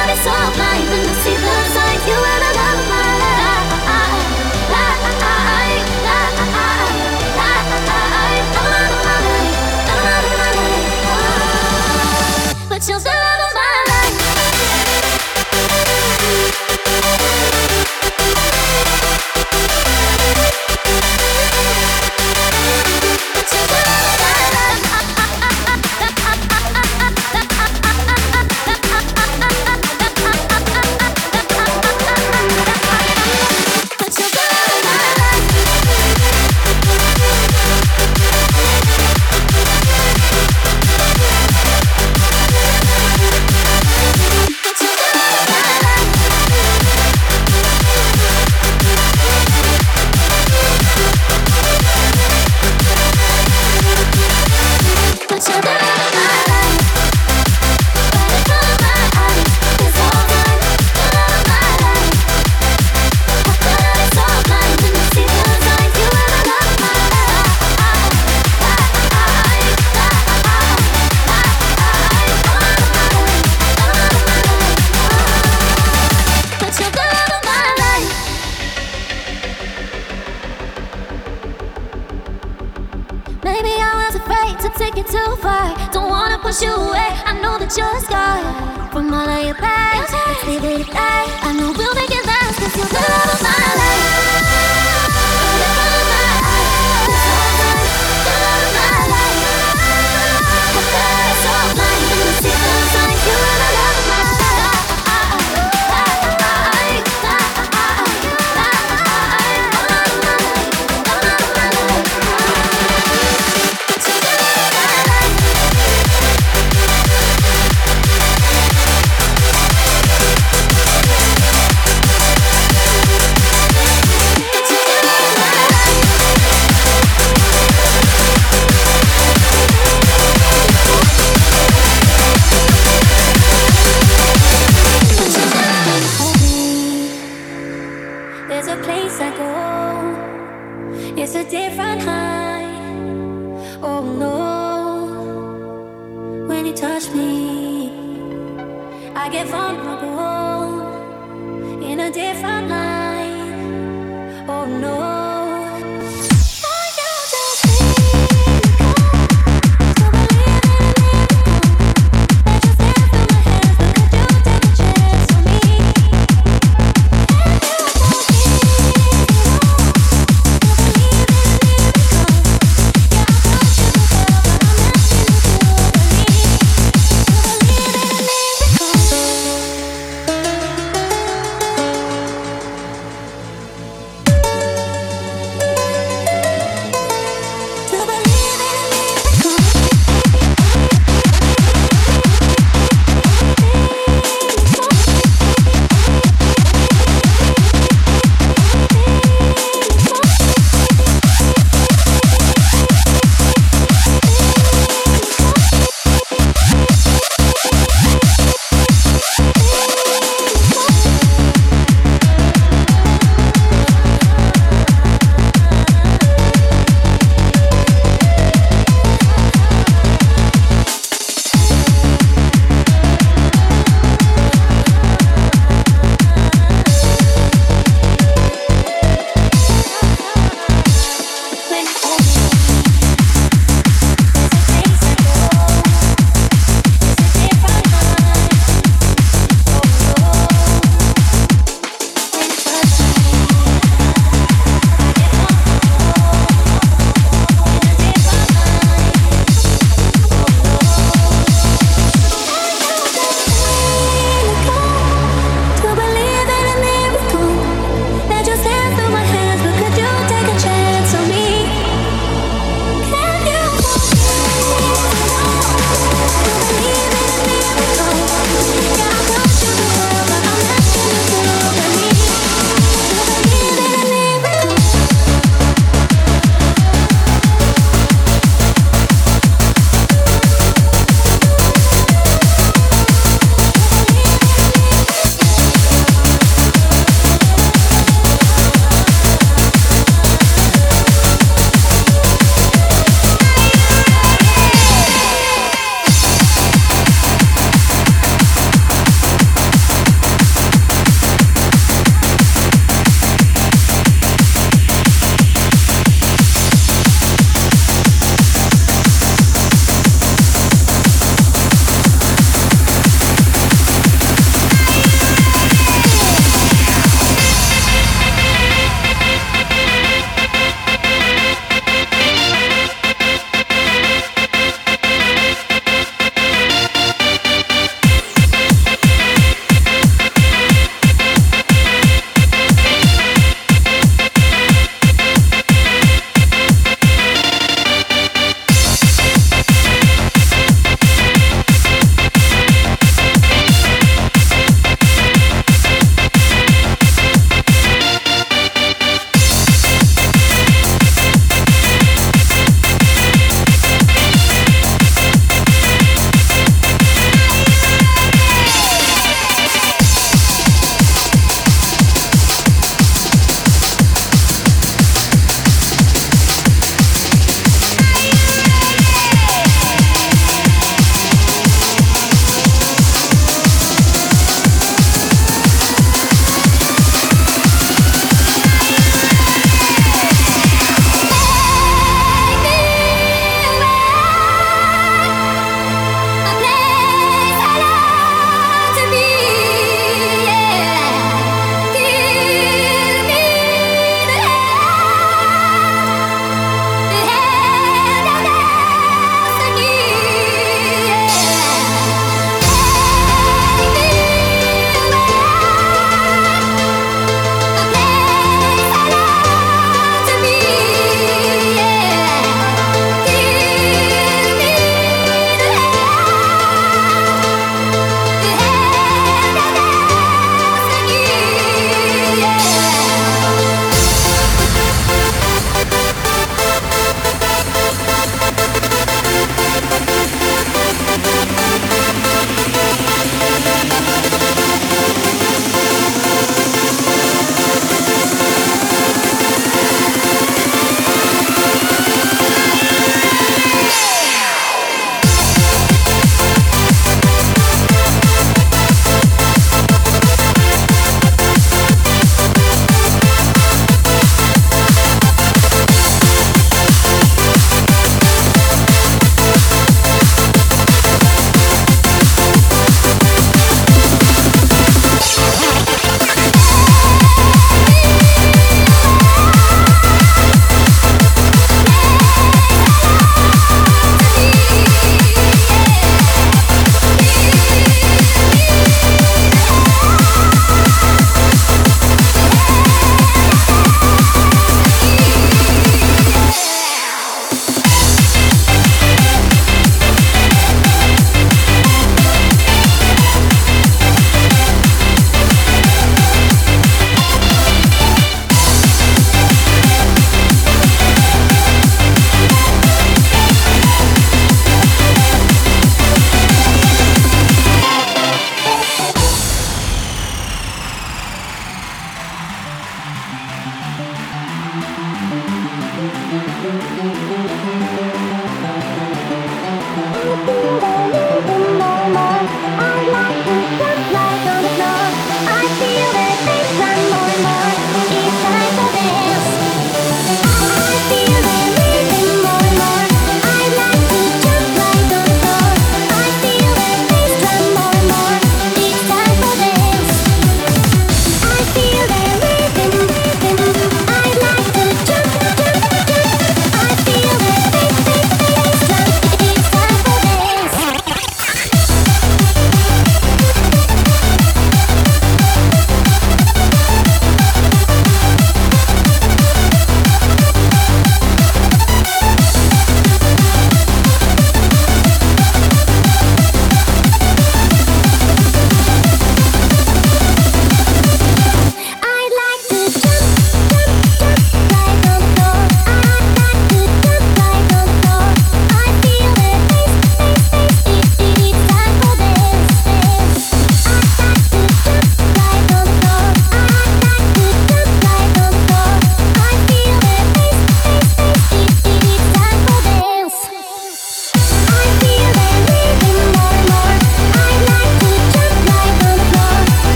How could I be so blind when I see the signs? You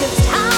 with their